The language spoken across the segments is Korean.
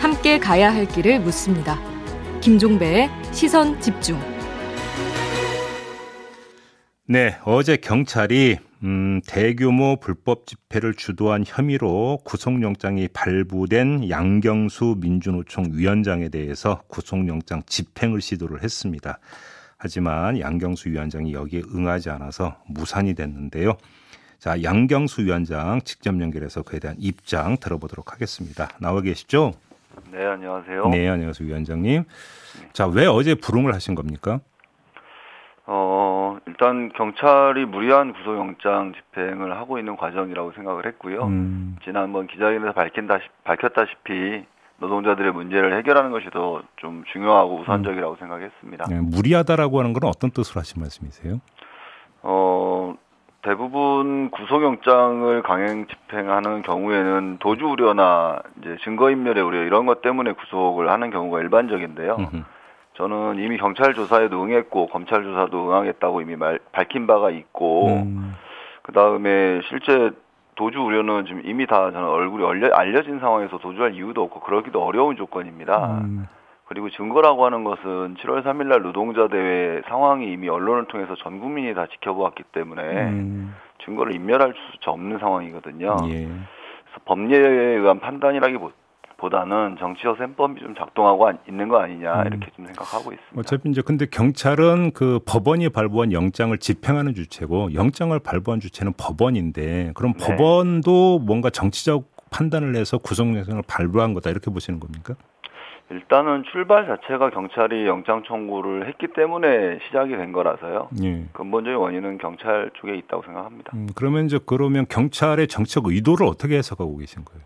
함께 가야 할 길을 묻습니다. 김종배의 시선 집중. 네, 어제 경찰이 음, 대규모 불법 집회를 주도한 혐의로 구속영장이 발부된 양경수 민주노총 위원장에 대해서 구속영장 집행을 시도를 했습니다. 하지만 양경수 위원장이 여기에 응하지 않아서 무산이 됐는데요. 자, 양경수 위원장 직접 연결해서 그에 대한 입장 들어보도록 하겠습니다. 나와 계시죠? 네, 안녕하세요. 네, 안녕하세요, 위원장님. 자, 왜 어제 불응을 하신 겁니까? 어, 일단 경찰이 무리한 구속영장 집행을 하고 있는 과정이라고 생각을 했고요. 음. 지난번 기자회견에서 밝힌다, 밝혔다시피 노동자들의 문제를 해결하는 것이 더 좀 중요하고 우선적이라고 음. 생각했습니다. 네, 무리하다라고 하는 건 어떤 뜻으로 하신 말씀이세요? 어, 대부분 구속영장을 강행 집행하는 경우에는 도주 우려나 이제 증거인멸의 우려 이런 것 때문에 구속을 하는 경우가 일반적인데요. 저는 이미 경찰 조사에도 응했고 검찰 조사도 응하겠다고 이미 말, 밝힌 바가 있고 음. 그 다음에 실제 도주 우려는 지금 이미 다 저는 얼굴이 알려, 알려진 상황에서 도주할 이유도 없고 그러기도 어려운 조건입니다. 음. 그리고 증거라고 하는 것은 7월 3일날 노동자 대회 상황이 이미 언론을 통해서 전 국민이 다 지켜보았기 때문에 음. 증거를 인멸할 수 없는 상황이거든요. 예. 그래서 법리에 의한 판단이라기보다 보다는 정치적 셈법이 좀 작동하고 있는 거 아니냐 음. 이렇게 좀 생각하고 있습니다. 어차피 이제 근데 경찰은 그 법원이 발부한 영장을 집행하는 주체고 영장을 발부한 주체는 법원인데 그럼 네. 법원도 뭔가 정치적 판단을 해서 구속영장을 발부한 거다 이렇게 보시는 겁니까? 일단은 출발 자체가 경찰이 영장 청구를 했기 때문에 시작이 된 거라서요. 예. 근본적인 원인은 경찰 쪽에 있다고 생각합니다. 음, 그러면 이제 그러면 경찰의 정책 의도를 어떻게 해석하고 계신 거예요?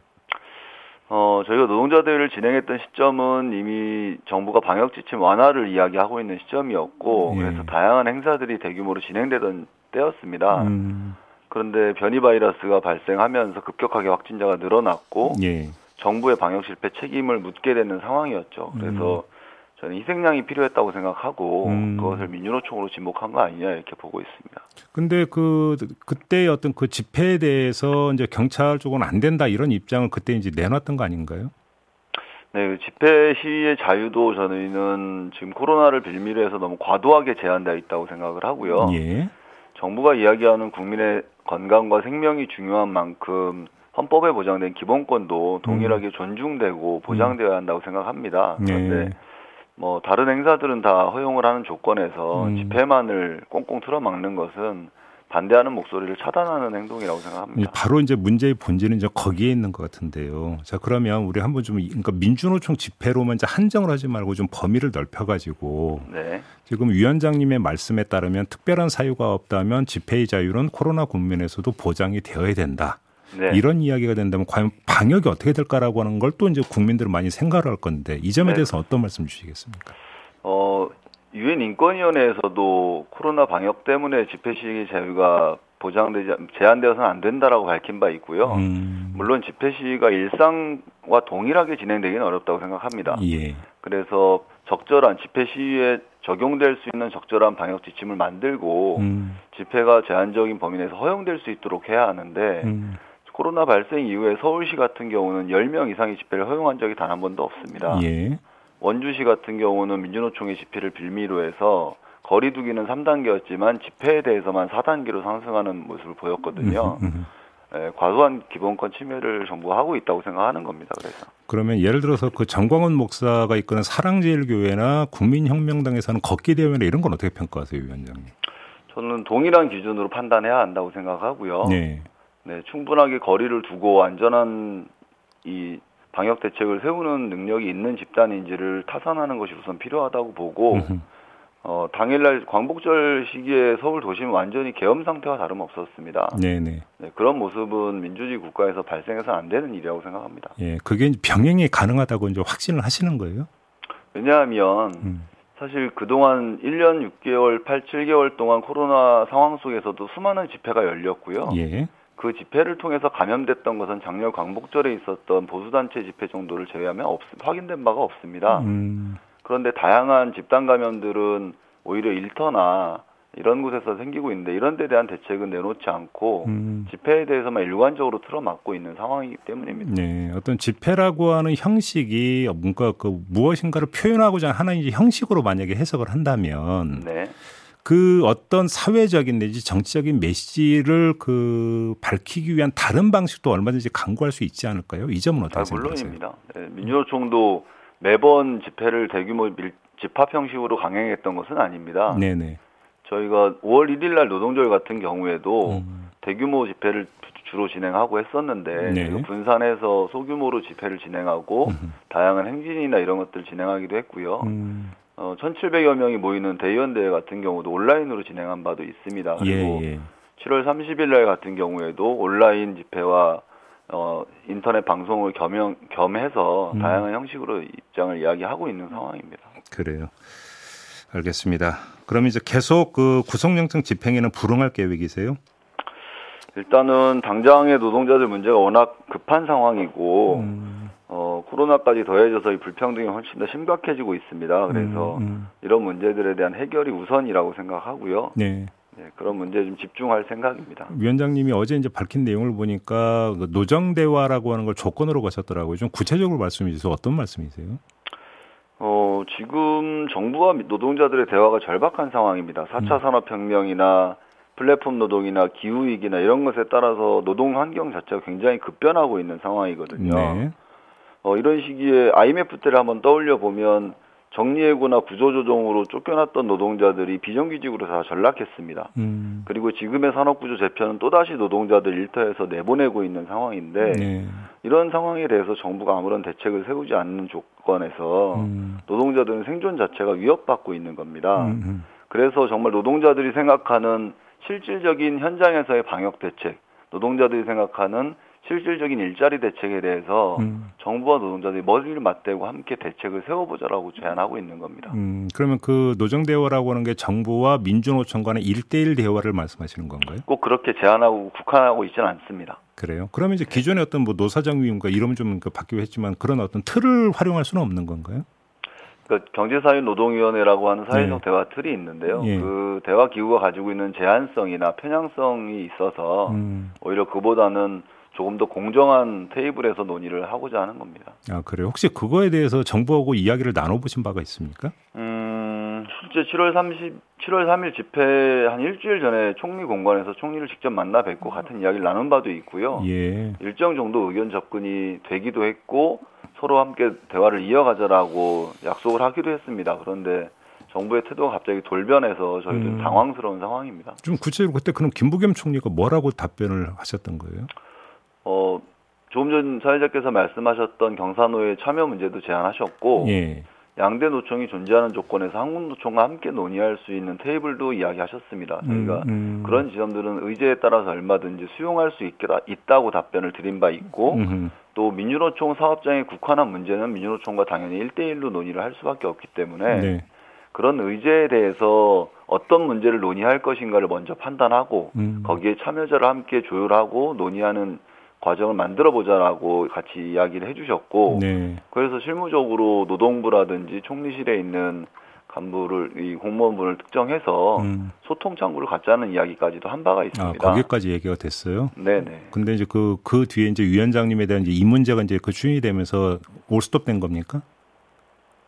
어, 저희가 노동자 대회를 진행했던 시점은 이미 정부가 방역 지침 완화를 이야기하고 있는 시점이었고 예. 그래서 다양한 행사들이 대규모로 진행되던 때였습니다. 음. 그런데 변이 바이러스가 발생하면서 급격하게 확진자가 늘어났고 예. 정부의 방역 실패 책임을 묻게 되는 상황이었죠. 그래서 음. 저는 희생양이 필요했다고 생각하고 음. 그것을 민주노총으로 진목한 거 아니냐 이렇게 보고 있습니다. 근데 그 그때 어떤 그 집회에 대해서 이제 경찰 쪽은 안 된다 이런 입장을 그때 이제 내놨던 거 아닌가요? 네, 그 집회 시위의 자유도 저는 지금 코로나를 빌미로 해서 너무 과도하게 제한되어 있다고 생각을 하고요. 예. 정부가 이야기하는 국민의 건강과 생명이 중요한 만큼 헌법에 보장된 기본권도 동일하게 음. 존중되고 보장되어야 한다고 생각합니다. 그런데 네. 뭐 다른 행사들은 다 허용을 하는 조건에서 음. 집회만을 꽁꽁 틀어막는 것은 반대하는 목소리를 차단하는 행동이라고 생각합니다. 바로 이제 문제의 본질은 이제 거기에 있는 것 같은데요. 자 그러면 우리 한번 좀 그러니까 민주노총 집회로만 이제 한정을 하지 말고 좀 범위를 넓혀가지고 네. 지금 위원장님의 말씀에 따르면 특별한 사유가 없다면 집회의 자유는 코로나 국면에서도 보장이 되어야 된다. 네. 이런 이야기가 된다면 과연 방역이 어떻게 될까라고 하는 걸 또 이제 국민들은 많이 생각을 할 건데 이 점에 네. 대해서 어떤 말씀 주시겠습니까? 어, 유엔 인권위원회에서도 코로나 방역 때문에 집회 시위 자유가 보장되지 제한되어서는 안 된다라고 밝힌 바 있고요. 음. 물론 집회 시위가 일상과 동일하게 진행되기는 어렵다고 생각합니다. 예. 그래서 적절한 집회 시위에 적용될 수 있는 적절한 방역 지침을 만들고 음. 집회가 제한적인 범위 내에서 허용될 수 있도록 해야 하는데 음. 코로나 발생 이후에 서울시 같은 경우는 10명 이상의 집회를 허용한 적이 단 한 번도 없습니다. 예. 원주시 같은 경우는 민주노총의 집회를 빌미로 해서 거리두기는 3단계였지만 집회에 대해서만 4단계로 상승하는 모습을 보였거든요. 예, 과도한 기본권 침해를 정부가 하고 있다고 생각하는 겁니다. 그래서 그러면 예를 들어서 그 정광훈 목사가 이끄는 사랑제일교회나 국민혁명당에서는 걷기 대회나 이런 건 어떻게 평가하세요, 위원장님? 저는 동일한 기준으로 판단해야 한다고 생각하고요. 네. 네, 충분하게 거리를 두고 안전한 이 방역 대책을 세우는 능력이 있는 집단인지를 타산하는 것이 우선 필요하다고 보고 어, 당일날 광복절 시기에 서울 도심은 완전히 계엄 상태와 다름없었습니다. 네네. 네, 그런 모습은 민주주의 국가에서 발생해서 안 되는 일이라고 생각합니다. 예, 그게 병행이 가능하다고 이제 확신을 하시는 거예요? 왜냐하면 음. 사실 그동안 1년 6개월, 8, 7개월 동안 코로나 상황 속에서도 수많은 집회가 열렸고요. 예. 그 집회를 통해서 감염됐던 것은 작년 광복절에 있었던 보수단체 집회 정도를 제외하면 없, 확인된 바가 없습니다. 음. 그런데 다양한 집단 감염들은 오히려 일터나 이런 곳에서 생기고 있는데 이런 데 대한 대책은 내놓지 않고 음. 집회에 대해서만 일관적으로 틀어막고 있는 상황이기 때문입니다. 네, 어떤 집회라고 하는 형식이 뭔가 그 무엇인가를 표현하고자 하는 형식으로 만약에 해석을 한다면 네. 그 어떤 사회적인 내지 정치적인 메시지를 그 밝히기 위한 다른 방식도 얼마든지 강구할 수 있지 않을까요? 이 점은 어떻게 아, 생각하세요? 물론입니다. 네, 민주노총도 매번 집회를 대규모 밀, 집합 형식으로 강행했던 것은 아닙니다. 네네. 저희가 5월 1일 날 노동절 같은 경우에도 음. 대규모 집회를 주로 진행하고 했었는데 네. 분산해서 소규모로 집회를 진행하고 음. 다양한 행진이나 이런 것들 진행하기도 했고요. 음. 어, 1,700여 명이 모이는 대의원 대회 같은 경우도 온라인으로 진행한 바도 있습니다. 그리고 예, 예. 7월 30일 날 같은 경우에도 온라인 집회와 어, 인터넷 방송을 겸용, 겸해서 음. 다양한 형식으로 입장을 이야기하고 있는 상황입니다. 그래요. 알겠습니다. 그럼 이제 계속 그 구속영장 집행에는 불응할 계획이세요? 일단은 당장의 노동자들 문제가 워낙 급한 상황이고 음. 어, 코로나까지 더해져서 이 불평등이 훨씬 더 심각해지고 있습니다. 그래서 음, 음. 이런 문제들에 대한 해결이 우선이라고 생각하고요. 네. 네, 그런 문제에 좀 집중할 생각입니다. 위원장님이 어제 이제 밝힌 내용을 보니까 그 노정 대화라고 하는 걸 조건으로 가셨더라고요. 좀 구체적으로 말씀해 주세요. 어떤 말씀이세요? 어, 지금 정부와 노동자들의 대화가 절박한 상황입니다. 4차 음. 산업혁명이나 플랫폼 노동이나 기후위기나 이런 것에 따라서 노동 환경 자체가 굉장히 급변하고 있는 상황이거든요. 네. 어, 이런 시기에 IMF 때를 한번 떠올려 보면 정리해고나 구조조정으로 쫓겨났던 노동자들이 비정규직으로 다 전락했습니다. 음. 그리고 지금의 산업구조 재편은 또다시 노동자들 일터에서 내보내고 있는 상황인데 네. 이런 상황에 대해서 정부가 아무런 대책을 세우지 않는 조건에서 음. 노동자들은 생존 자체가 위협받고 있는 겁니다. 음. 음. 그래서 정말 노동자들이 생각하는 실질적인 현장에서의 방역 대책, 노동자들이 생각하는 실질적인 일자리 대책에 대해서 음. 정부와 노동자들이 머리를 맞대고 함께 대책을 세워보자라고 제안하고 있는 겁니다. 음, 그러면 그 노정 대화라고 하는 게 정부와 민주노총 간의 일대일 대화를 말씀하시는 건가요? 꼭 그렇게 제안하고 국한하고 있지는 않습니다. 그래요? 그러면 이제 기존의 어떤 뭐 노사정 위원과 이름은 좀그 바뀌고 했지만 그런 어떤 틀을 활용할 수는 없는 건가요? 그 경제사회노동위원회라고 하는 사회적 네. 대화 틀이 있는데요. 예. 그 대화 기구가 가지고 있는 제한성이나 편향성이 있어서 음. 오히려 그보다는 조금 더 공정한 테이블에서 논의를 하고자 하는 겁니다. 아 그래요? 혹시 그거에 대해서 정부하고 이야기를 나눠보신 바가 있습니까? 음 실제 7월 30, 7월 3일 집회 한 일주일 전에 총리 공관에서 총리를 직접 만나 뵙고 같은 이야기를 나눈 바도 있고요. 예. 일정 정도 의견 접근이 되기도 했고 서로 함께 대화를 이어가자라고 약속을 하기도 했습니다. 그런데 정부의 태도가 갑자기 돌변해서 저희도 음. 당황스러운 상황입니다. 좀 구체적으로 그때 그럼 김부겸 총리가 뭐라고 답변을 하셨던 거예요? 어, 조금 전 사회자께서 말씀하셨던 경사노예 참여 문제도 제안하셨고 예. 양대 노총이 존재하는 조건에서 한국 노총과 함께 논의할 수 있는 테이블도 이야기하셨습니다. 저희가 음, 음. 그런 지점들은 의제에 따라서 얼마든지 수용할 수 있겠다, 있다고 답변을 드린 바 있고 음흠. 또 민주노총 사업장의 국한한 문제는 민주노총과 당연히 일대일로 논의를 할 수밖에 없기 때문에 네. 그런 의제에 대해서 어떤 문제를 논의할 것인가를 먼저 판단하고 음. 거기에 참여자를 함께 조율하고 논의하는 과정을 만들어 보자라고 같이 이야기를 해주셨고 네. 그래서 실무적으로 노동부라든지 총리실에 있는 간부를 이 공무원분을 특정해서 음. 소통 창구를 갖자는 이야기까지도 한 바가 있습니다. 아, 거기까지 얘기가 됐어요. 네네. 근데 이제 그그 그 뒤에 이제 위원장님에 대한 이제 이 문제가 이제 그 추인이 되면서 올스톱된 겁니까?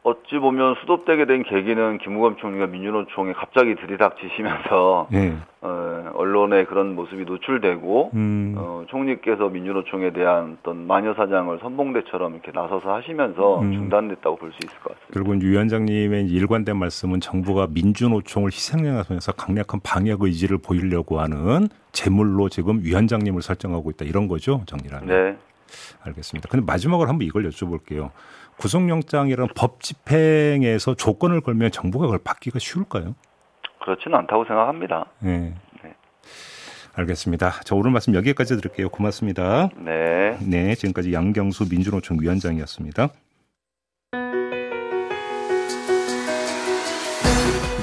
어찌 보면 수도되게 된 계기는 김우겸 총리가 민주노총에 갑자기 들이닥치시면서 네. 어, 언론에 그런 모습이 노출되고 음. 어, 총리께서 민주노총에 대한 어떤 마녀 사장을 선봉대처럼 이렇게 나서서 하시면서 음. 중단됐다고 볼 수 있을 것 같습니다. 그리고 위원장님의 일관된 말씀은 정부가 민주노총을 희생양하면서 강력한 방역 의지를 보이려고 하는 제물로 지금 위원장님을 설정하고 있다 이런 거죠 정리라면. 네. 알겠습니다. 근데 마지막으로 한번 이걸 여쭤볼게요. 구속영장이라는 법 집행에서 조건을 걸면 정부가 그걸 받기가 쉬울까요? 그렇지는 않다고 생각합니다. 네. 네. 알겠습니다. 자, 오늘 말씀 여기까지 드릴게요. 고맙습니다. 네. 네, 지금까지 양경수 민주노총 위원장이었습니다.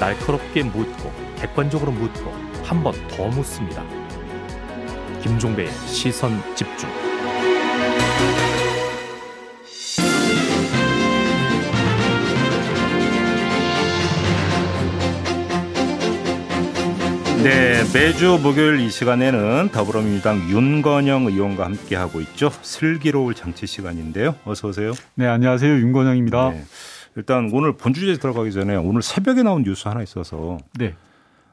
날카롭게 묻고 객관적으로 묻고 한 번 더 묻습니다. 김종배의 시선 집중. 네, 매주 목요일 이 시간에는 더불어민주당 윤건영 의원과 함께 하고 있죠. 슬기로울 정치 시간인데요. 어서 오세요. 네, 안녕하세요. 윤건영입니다. 네, 일단 오늘 본 주제 들어가기 전에 오늘 새벽에 나온 뉴스 하나 있어서 네.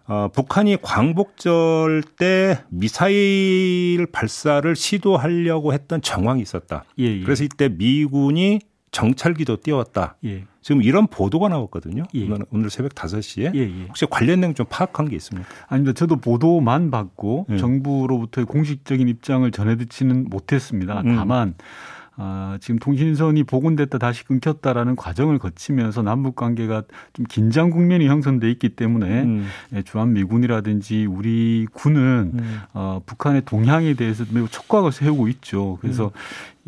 어, 북한이 광복절 때 미사일 발사를 시도하려고 했던 정황이 있었다. 예, 예. 그래서 이때 미군이 정찰기도 띄웠다. 예. 지금 이런 보도가 나왔거든요. 예. 오늘 새벽 5시에. 예, 예. 혹시 관련 내용 좀 파악한 게 있습니까? 아닙니다. 저도 보도만 받고 예. 정부로부터의 공식적인 입장을 전해 듣지는 못했습니다. 음. 다만 아, 지금 통신선이 복원됐다 다시 끊겼다라는 과정을 거치면서 남북 관계가 좀 긴장 국면이 형성돼 있기 때문에 음. 예, 주한 미군이라든지 우리 군은 음. 어, 북한의 동향에 대해서 매우 촉각을 세우고 있죠. 그래서 음.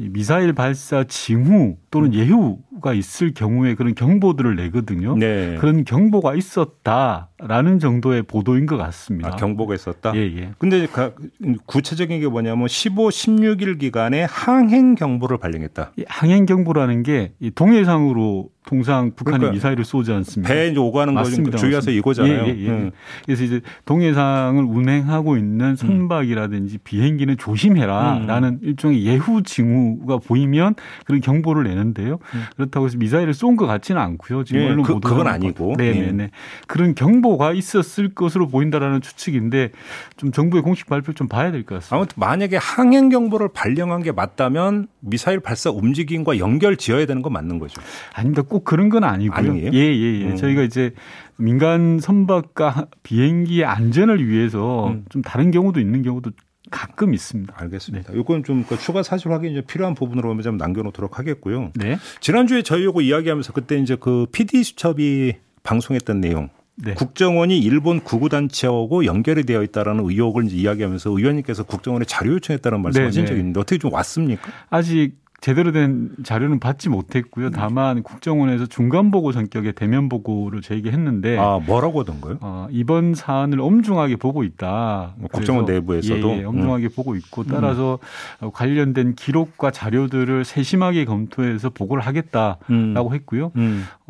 미사일 발사 징후 또는 음. 예후가 있을 경우에 그런 경보들을 내거든요. 네. 그런 경보가 있었다라는 정도의 보도인 것 같습니다. 아, 경보가 있었다? 예, 예. 근데 구체적인 게 뭐냐면 15, 16일 기간에 항행 경보를 발령했다. 항행 경보라는 게 동해상으로 통상 북한이 그러니까 미사일을 쏘지 않습니다. 배에 오가는 거 주의하세요 이거잖아요. 예, 예, 예. 음. 그래서 이제 동해상을 운행하고 있는 선박이라든지 비행기는 조심해라라는 음. 일종의 예후 징후가 보이면 그런 경보를 내는데요. 음. 그렇다고 해서 미사일을 쏜 것 같지는 않고요. 지금 예, 그, 그건 아니고. 네네네. 예. 네. 그런 경보가 있었을 것으로 보인다라는 추측인데 좀 정부의 공식 발표 좀 봐야 될 것 같습니다. 아무튼 만약에 항행 경보를 발령한 게 맞다면 미사일 발사 움직임과 연결 지어야 되는 건 맞는 거죠. 아닙니다. 꼭 그런 건 아니고요. 아니에요? 예, 예, 예. 음. 저희가 이제 민간 선박과 비행기의 안전을 위해서 음. 좀 다른 경우도 있는 경우도 가끔 있습니다. 알겠습니다. 네. 요건 좀 그 추가 사실 확인이 좀 필요한 부분으로 좀 남겨놓도록 하겠고요. 네. 지난주에 저희 요거 이야기하면서 그때 이제 그 PD 수첩이 방송했던 내용. 네. 국정원이 일본 구구단체하고 연결이 되어 있다라는 의혹을 이제 이야기하면서 의원님께서 국정원에 자료 요청했다는 말씀하신 네, 네. 적이 있는데 어떻게 좀 왔습니까? 아직 제대로 된 자료는 받지 못했고요. 네. 다만 국정원에서 중간 보고 성격의 대면 보고를 저에게 했는데 아 뭐라고 하던가요? 어, 이번 사안을 엄중하게 보고 있다. 뭐 국정원 내부에서도 예, 예, 엄중하게 음. 보고 있고 따라서 음. 관련된 기록과 자료들을 세심하게 검토해서 보고를 하겠다라고 음. 했고요.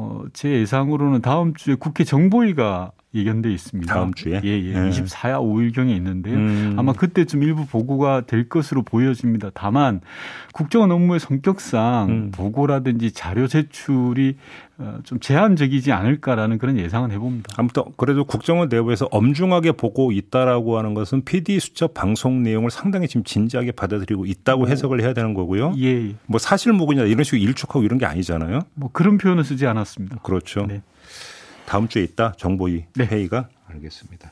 음. 어, 제 예상으로는 다음 주에 국회 정보위가 예견돼 있습니다. 다음 주에? 예, 예. 네. 24야 5일경에 있는데요. 음. 아마 그때쯤 일부 보고가 될 것으로 보여집니다. 다만 국정원 업무의 성격상 음. 보고라든지 자료 제출이 어, 좀 제한적이지 않을까라는 그런 예상은 해봅니다. 아무튼 그래도 국정원 내부에서 엄중하게 보고 있다라고 하는 것은 PD 수첩 방송 내용을 상당히 지금 진지하게 받아들이고 있다고 뭐, 해석을 해야 되는 거고요. 예, 예. 뭐 사실 무근이나 이런 식으로 일축하고 이런 게 아니잖아요. 뭐 그런 표현은 쓰지 않았습니다. 그렇죠. 네. 다음 주에 있다 정보위 네. 회의가 알겠습니다.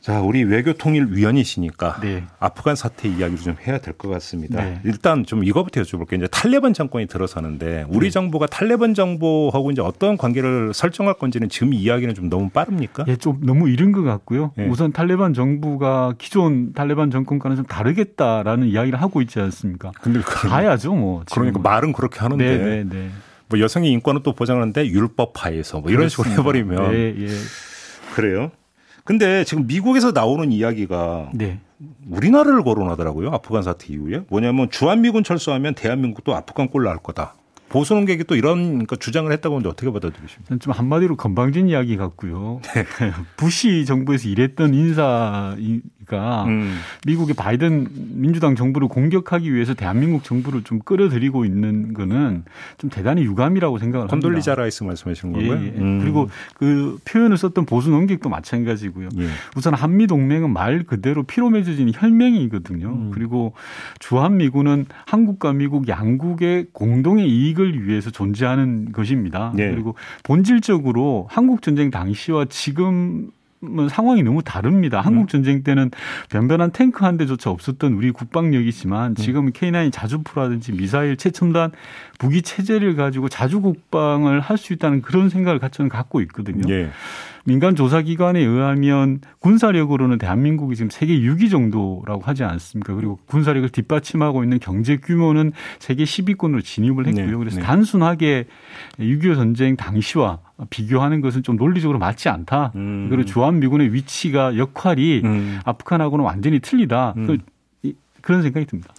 자, 우리 외교통일위원이시니까 네. 아프간 사태 이야기를 좀 해야 될 것 같습니다. 네. 일단 좀 이거부터 여쭤볼게요. 이제 탈레반 정권이 들어서는데 우리 네. 정부가 탈레반 정부하고 이제 어떤 관계를 설정할 건지는 지금 이야기는 좀 너무 빠릅니까? 예, 좀 너무 이른 것 같고요. 네. 우선 탈레반 정부가 기존 탈레반 정권과는 좀 다르겠다라는 이야기를 하고 있지 않습니까? 근데 가야죠, 뭐. 지금. 그러니까 말은 그렇게 하는데. 네, 네, 네. 뭐 여성의 인권은 또 보장하는데 율법화해서 뭐 이런 그렇습니다. 식으로 해버리면 예, 예. 그래요. 근데 지금 미국에서 나오는 이야기가 네. 우리나라를 거론하더라고요. 아프간 사태 이후에 뭐냐면 주한미군 철수하면 대한민국도 아프간 꼴 날 거다. 보수 농객이 또 이런 그러니까 주장을 했다고 하는데 어떻게 받아들이십니까? 좀 한마디로 건방진 이야기 같고요. 네. 부시 정부에서 일했던 인사 보니까 음. 미국의 바이든 민주당 정부를 공격하기 위해서 대한민국 정부를 좀 끌어들이고 있는 거는 좀 대단히 유감이라고 생각을 합니다. 콘돌리자 라이스 말씀하시는 건가요? 예, 예. 음. 그리고 그 표현을 썼던 보수 논객도 마찬가지고요. 예. 우선 한미 동맹은 말 그대로 피로 맺어진 혈맹이거든요. 음. 그리고 주한 미군은 한국과 미국 양국의 공동의 이익 을 위해서 존재하는 것입니다. 예. 그리고 본질적으로 한국 전쟁 당시와 지금 뭐 상황이 너무 다릅니다. 한국 음. 전쟁 때는 변변한 탱크 한 대조차 없었던 우리 국방력이지만 음. 지금 K9 자주포라든지 미사일 최첨단 무기 체제를 가지고 자주 국방을 할 수 있다는 그런 생각을 저는 갖고 있거든요. 예. 민간 조사 기관에 의하면 군사력으로는 대한민국이 지금 세계 6위 정도라고 하지 않습니까? 그리고 군사력을 뒷받침하고 있는 경제 규모는 세계 10위권으로 진입을 했고요. 네. 그래서 네. 단순하게 6.25 전쟁 당시와 비교하는 것은 좀 논리적으로 맞지 않다. 음. 그리고 주한미군의 위치가 역할이 음. 아프간하고는 완전히 틀리다. 음. 그, 그런 생각이 듭니다.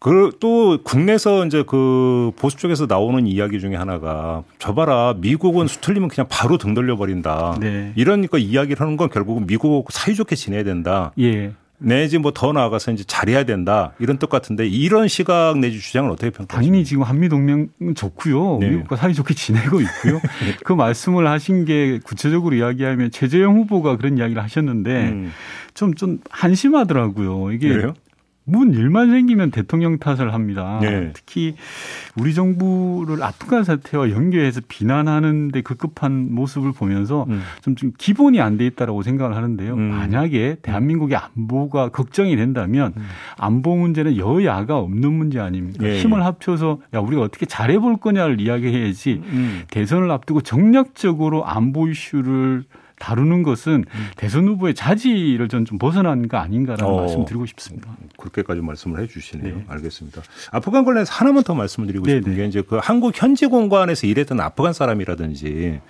그 또 국내에서 이제 그 보수 쪽에서 나오는 이야기 중에 하나가 저 봐라 미국은 수틀리면 그냥 바로 등 돌려 버린다. 네. 이런 거 이야기를 하는 건 결국은 미국하고 사이좋게 지내야 된다. 예. 내지 뭐 더 나아가서 이제 잘해야 된다 이런 뜻 같은데 이런 시각 내지 주장을 어떻게 평가하십니까? 당연히 지금 한미 동맹은 좋고요. 네. 미국과 사이좋게 지내고 있고요. 네. 그 말씀을 하신 게 구체적으로 이야기하면 최재형 후보가 그런 이야기를 하셨는데 음. 좀, 좀 한심하더라고요. 이게 그래요? 문 일만 생기면 대통령 탓을 합니다. 네. 특히 우리 정부를 아프간 사태와 연계해서 비난하는데 급급한 모습을 보면서 음. 좀, 좀 기본이 안 돼 있다라고 생각을 하는데요. 음. 만약에 대한민국의 안보가 걱정이 된다면 음. 안보 문제는 여야가 없는 문제 아닙니까? 네. 힘을 합쳐서 야 우리가 어떻게 잘해볼 거냐를 이야기해야지 음. 대선을 앞두고 정략적으로 안보 이슈를 다루는 것은 음. 대선 후보의 자질을 전 좀 벗어난 거 아닌가라는 어, 말씀 드리고 싶습니다. 그렇게까지 말씀을 해 주시네요. 네. 알겠습니다. 아프간 관련해서 하나만 더 말씀을 드리고 싶은 네네. 게 이제 그 한국 현지 공관에서 일했던 아프간 사람이라든지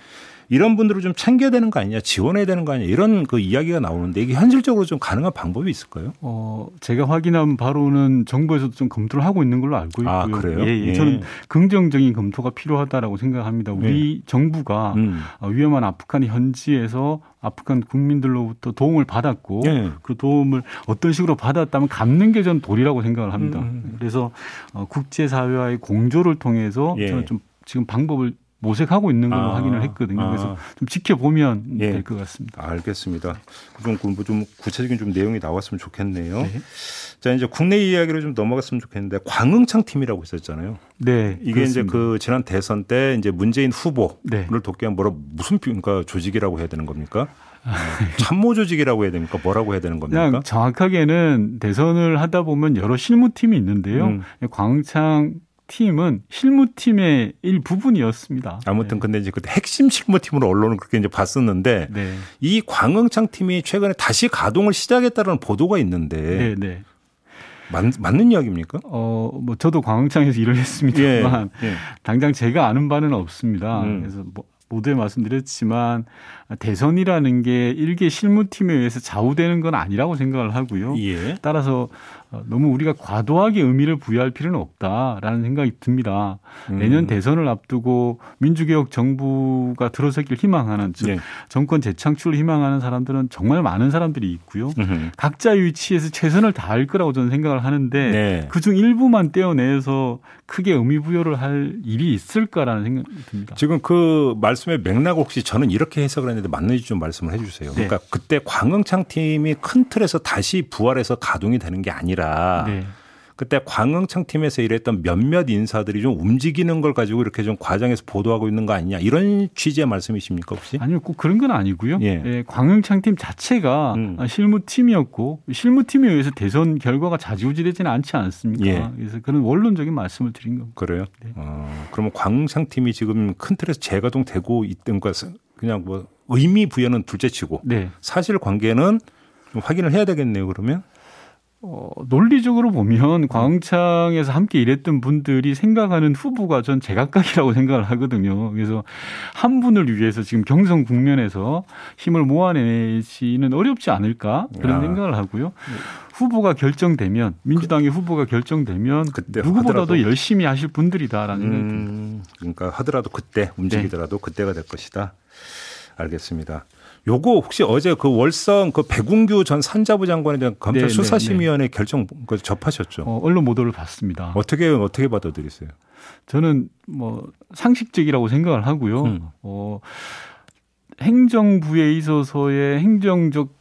이런 분들을 좀 챙겨야 되는 거 아니냐, 지원해야 되는 거 아니냐 이런 그 이야기가 나오는데 이게 현실적으로 좀 가능한 방법이 있을까요? 어, 제가 확인한 바로는 정부에서도 좀 검토를 하고 있는 걸로 알고 아, 있고요. 아, 그래요? 예, 예. 예. 저는 긍정적인 검토가 필요하다라고 생각합니다. 우리 예. 정부가 음. 어, 위험한 아프간 현지에서 아프간 국민들로부터 도움을 받았고 예. 그 도움을 어떤 식으로 받았다면 갚는 게 전 도리라고 생각을 합니다. 음. 그래서 어, 국제사회와의 공조를 통해서 예. 저는 좀 지금 방법을 모색하고 있는 걸로 아, 확인을 했거든요. 그래서 아. 좀 지켜보면 예. 될것 같습니다. 알겠습니다. 좀, 뭐좀 구체적인 좀 내용이 나왔으면 좋겠네요. 네. 자 이제 국내 이야기로 좀 넘어갔으면 좋겠는데 광흥창 팀이라고 있었잖아요. 네. 이게 그렇습니다. 이제 그 지난 대선 때 이제 문재인 후보를 네. 돕기 위한 뭐라 무슨 그러니까 조직이라고 해야 되는 겁니까? 아, 참모 조직이라고 해야 됩니까? 뭐라고 해야 되는 겁니까? 그냥 정확하게는 대선을 하다 보면 여러 실무팀이 있는데요. 음. 광창 팀은 실무팀의 일부분이었습니다. 아무튼 네. 근데 이제 그때 핵심 실무팀으로 언론은 그렇게 이제 봤었는데 네. 이 광흥창 팀이 최근에 다시 가동을 시작했다는 보도가 있는데 네, 네. 맞, 맞는 이야기입니까? 어, 뭐 저도 광흥창에서 일을 했습니다만 예, 예. 당장 제가 아는 바는 없습니다. 음. 그래서 뭐 모두에 말씀드렸지만 대선이라는 게 일개 실무팀에 의해서 좌우되는 건 아니라고 생각을 하고요. 예. 따라서 어, 너무 우리가 과도하게 의미를 부여할 필요는 없다라는 생각이 듭니다. 음. 내년 대선을 앞두고 민주개혁 정부가 들어서길 희망하는 즉 네. 정권 재창출을 희망하는 사람들은 정말 많은 사람들이 있고요. 음흠. 각자의 위치에서 최선을 다할 거라고 저는 생각을 하는데 네. 그중 일부만 떼어내서 크게 의미 부여를 할 일이 있을까라는 생각이 듭니다. 지금 그 말씀의 맥락 혹시 저는 이렇게 해석을 했는데 맞는지 좀 말씀을 해 주세요. 네. 그러니까 그때 광흥창 팀이 큰 틀에서 다시 부활해서 가동이 되는 게 아니라 아니라 네. 그때 광흥창 팀에서 일했던 몇몇 인사들이 좀 움직이는 걸 가지고 이렇게 좀 과정에서 보도하고 있는 거 아니냐 이런 취지의 말씀이십니까 혹시? 아니요, 꼭 그런 건 아니고요. 예. 예 광흥창 팀 자체가 음. 실무팀이었고 실무팀에 의해서 대선 결과가 자지우지되지는 않지 않습니까? 예. 그래서 그런 원론적인 말씀을 드린 겁니다. 그래요? 네. 어, 그러면 광흥창 팀이 지금 큰 틀에서 재가동 되고 있던 것은 그냥 뭐 의미 부여는 둘째치고 네. 사실 관계는 확인을 해야 되겠네요. 그러면. 어, 논리적으로 보면 광흥창에서 함께 일했던 분들이 생각하는 후보가 전 제각각이라고 생각을 하거든요. 그래서 한 분을 위해서 지금 경선 국면에서 힘을 모아내시는 어렵지 않을까 그런 야. 생각을 하고요. 후보가 결정되면 민주당의 그, 후보가 결정되면 누구보다도 열심히 하실 분들이다라는 생각이 듭니다. 음, 그러니까 하더라도 그때 움직이더라도 네. 그때가 될 것이다. 알겠습니다. 요거 혹시 어제 그 월성 그 배궁규 전 산자부 장관에 대한 검찰 네, 네 수사심의위원회 네, 네. 결정 그 접하셨죠? 어, 언론 보도를 봤습니다. 어떻게 어떻게 받아들이세요? 저는 뭐 상식적이라고 생각을 하고요. 음. 어, 행정부에 있어서의 행정적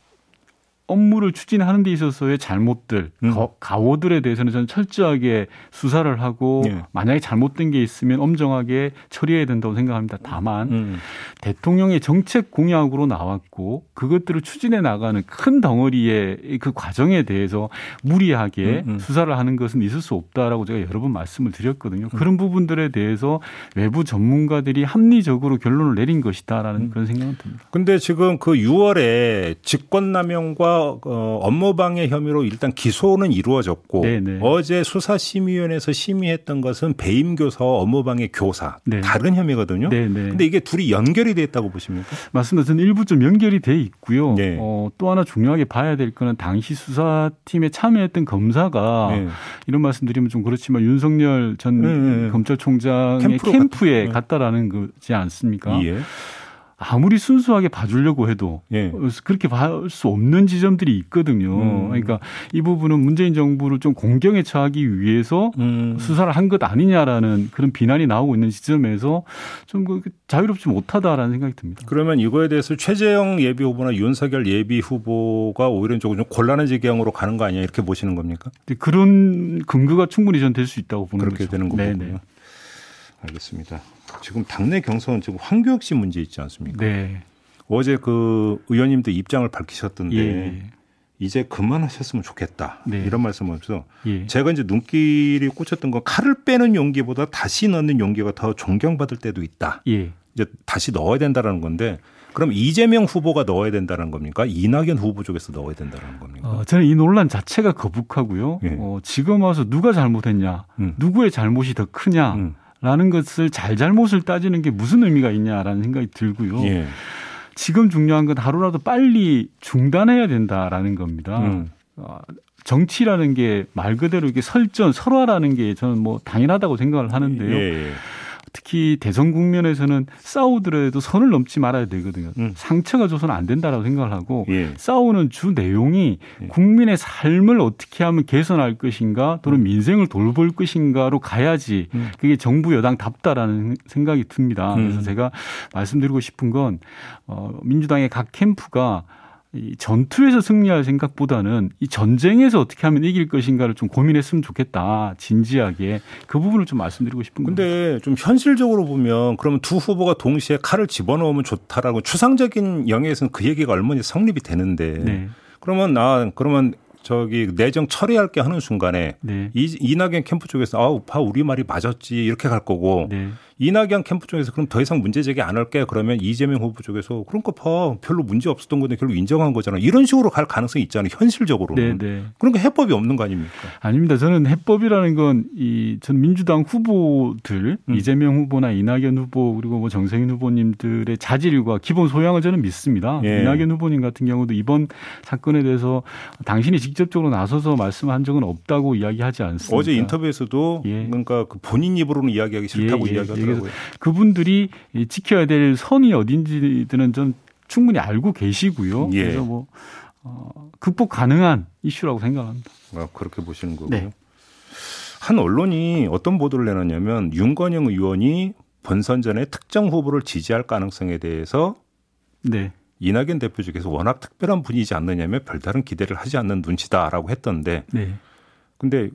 업무를 추진하는 데 있어서의 잘못들, 음. 가오들에 대해서는 저는 철저하게 수사를 하고 예. 만약에 잘못된 게 있으면 엄정하게 처리해야 된다고 생각합니다. 다만 음. 대통령의 정책 공약으로 나왔고 그것들을 추진해 나가는 큰 덩어리의 그 과정에 대해서 무리하게 음, 음. 수사를 하는 것은 있을 수 없다라고 제가 여러 번 말씀을 드렸거든요. 음. 그런 부분들에 대해서 외부 전문가들이 합리적으로 결론을 내린 것이다라는 음. 그런 생각은 듭니다. 근데 지금 그 6월에 직권남용과 어, 업무방해 혐의로 일단 기소는 이루어졌고 네네. 네. 어제 수사심의위원회에서 심의했던 것은 배임 교사와 업무방해 교사 네. 다른 혐의거든요. 네네. 네. 근데 이게 둘이 연결이 돼 있다고 보십니까? 맞습니다. 저는 일부 좀 연결이 돼 있고요. 네. 어, 또 하나 중요하게 봐야 될 거는 당시 수사팀에 참여했던 검사가 네. 이런 말씀드리면 좀 그렇지만 윤석열 전 네, 검찰총장의 캠프에 갔, 갔다라는 거지 않습니까? 예. 아무리 순수하게 봐주려고 해도 예. 그렇게 볼수 없는 지점들이 있거든요. 음. 그러니까 이 부분은 문재인 정부를 좀 공경에 처하기 위해서 음. 수사를 한 것 아니냐라는 그런 비난이 나오고 있는 지점에서 좀그 자유롭지 못하다라는 생각이 듭니다. 그러면 이거에 대해서 최재형 예비 후보나 윤석열 예비 후보가 오히려 조금 좀 곤란한 지경으로 가는 거 아니냐 이렇게 보시는 겁니까? 그런 근거가 충분히 전 될 수 있다고 보는 그렇게 거죠. 되는 거군요. 알겠습니다. 지금 당내 경선 지금 황교익 씨 문제 있지 않습니까? 네. 어제 그 의원님도 입장을 밝히셨던데 예. 이제 그만하셨으면 좋겠다 네. 이런 말씀하면서 예. 제가 이제 눈길이 꽂혔던 건 칼을 빼는 용기보다 다시 넣는 용기가 더 존경받을 때도 있다. 예. 이제 다시 넣어야 된다라는 건데 그럼 이재명 후보가 넣어야 된다는 겁니까? 이낙연 후보 쪽에서 넣어야 된다는 겁니까? 어, 저는 이 논란 자체가 거북하고요. 예. 어, 지금 와서 누가 잘못했냐, 음. 누구의 잘못이 더 크냐. 음. 라는 것을 잘잘못을 따지는 게 무슨 의미가 있냐라는 생각이 들고요. 예. 지금 중요한 건 하루라도 빨리 중단해야 된다라는 겁니다. 음. 어, 정치라는 게 말 그대로 이게 설전, 설화라는 게 저는 뭐 당연하다고 생각을 하는데요. 예. 예. 특히 대선 국면에서는 싸우더라도 선을 넘지 말아야 되거든요. 음. 상처가 줘서는 안 된다라고 생각을 하고 예. 싸우는 주 내용이 예. 국민의 삶을 어떻게 하면 개선할 것인가 또는 음. 민생을 돌볼 것인가로 가야지 음. 그게 정부 여당답다라는 생각이 듭니다. 그래서 음. 제가 말씀드리고 싶은 건 어, 민주당의 각 캠프가 이 전투에서 승리할 생각보다는 이 전쟁에서 어떻게 하면 이길 것인가를 좀 고민했으면 좋겠다. 진지하게 그 부분을 좀 말씀드리고 싶은 근데 좀 현실적으로 보면 그러면 두 후보가 동시에 칼을 집어넣으면 좋다라고 추상적인 영역에서는 그 얘기가 얼마나 성립이 되는데 네. 그러면 나 그러면 저기 내정 처리할 게 하는 순간에 네. 이, 이낙연 캠프 쪽에서 아우 파 우리 말이 맞았지 이렇게 갈 거고 네. 이낙연 캠프 쪽에서 그럼 더 이상 문제 제기 안 할게 그러면 이재명 후보 쪽에서 그런 거봐 별로 문제 없었던 건데 결국 인정한 거잖아 이런 식으로 갈 가능성이 있잖아요 현실적으로는 네, 네. 그런 거 해법이 없는 거 아닙니까? 아닙니다. 저는 해법이라는 건 이 전 민주당 후보들 음. 이재명 후보나 이낙연 후보 그리고 뭐 정세균 후보님들의 자질과 기본 소양을 저는 믿습니다. 예. 이낙연 후보님 같은 경우도 이번 사건에 대해서 당신이 직 접적으로 나서서 말씀한 적은 없다고 이야기하지 않습니다. 어제 인터뷰에서도 예. 그러니까 그 본인 입으로는 이야기하기 싫다고 예, 예. 이야기하더라고요. 그분들이 지켜야 될 선이 어딘지는 전 충분히 알고 계시고요. 예. 그래서 뭐 어, 극복 가능한 이슈라고 생각합니다. 아, 그렇게 보시는 거고요. 네. 한 언론이 어떤 보도를 내놨냐면 윤건영 의원이 본선 전에 특정 후보를 지지할 가능성에 대해서 네. 이낙연 대표 측에서 워낙 특별한 분이지 않느냐며 별다른 기대를 하지 않는 눈치다라고 했던데 네. 근데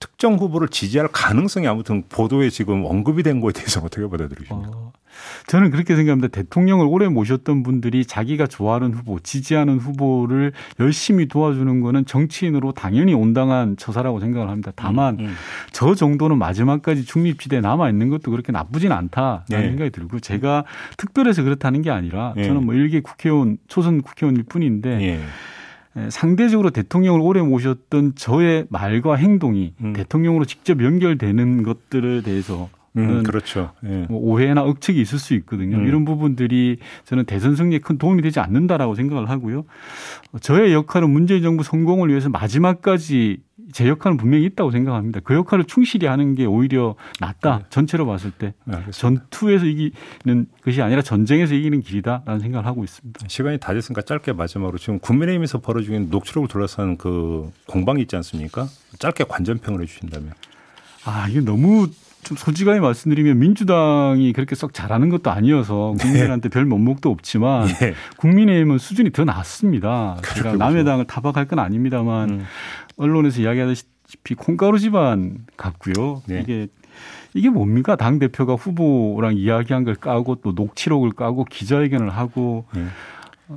특정 후보를 지지할 가능성이 아무튼 보도에 지금 언급이 된 거에 대해서 어떻게 받아들이십니까? 어, 저는 그렇게 생각합니다. 대통령을 오래 모셨던 분들이 자기가 좋아하는 후보, 지지하는 후보를 열심히 도와주는 거는 정치인으로 당연히 온당한 처사라고 생각을 합니다. 다만 음, 음. 저 정도는 마지막까지 중립지대에 남아 있는 것도 그렇게 나쁘진 않다라는 네. 생각이 들고 제가 특별해서 그렇다는 게 아니라 네. 저는 뭐 일개 국회의원 초선 국회의원일 뿐인데. 네. 상대적으로 대통령을 오래 모셨던 저의 말과 행동이 음. 대통령으로 직접 연결되는 것들에 대해서 음, 그렇죠. 예. 뭐 오해나 억측이 있을 수 있거든요. 음. 이런 부분들이 저는 대선 승리에 큰 도움이 되지 않는다라고 생각을 하고요. 저의 역할은 문재인 정부 성공을 위해서 마지막까지 제 역할은 분명히 있다고 생각합니다. 그 역할을 충실히 하는 게 오히려 낫다. 네. 전체로 봤을 때 네, 전투에서 이기는 것이 아니라 전쟁에서 이기는 길이다라는 생각을 하고 있습니다. 시간이 다 됐으니까 짧게 마지막으로 지금 국민의힘에서 벌어지고 있는 녹취록을 둘러싼 그 공방이 있지 않습니까? 짧게 관전평을 해주신다면. 아 이게 너무 좀 솔직하게 말씀드리면 민주당이 그렇게 썩 잘하는 것도 아니어서 네. 국민한테 별 면목도 없지만 네. 국민의힘은 수준이 더 낮습니다. 제가 남의 당을 타박할 건 아닙니다만 음. 언론에서 이야기하다시피 콩가루 집안 같고요. 네. 이게 이게 뭡니까? 당 대표가 후보랑 이야기한 걸 까고 또 녹취록을 까고 기자회견을 하고 네.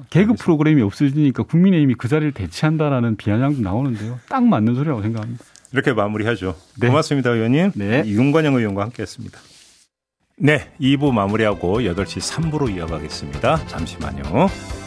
개그 프로그램이 없어지니까 국민의힘이 그 자리를 대체한다라는 비아냥도 나오는데요. 딱 맞는 소리라고 생각합니다. 이렇게 마무리하죠. 네. 고맙습니다, 의원님. 네. 윤관영 의원과 함께했습니다. 네, 2부 마무리하고 8시 3부로 이어가겠습니다. 잠시만요.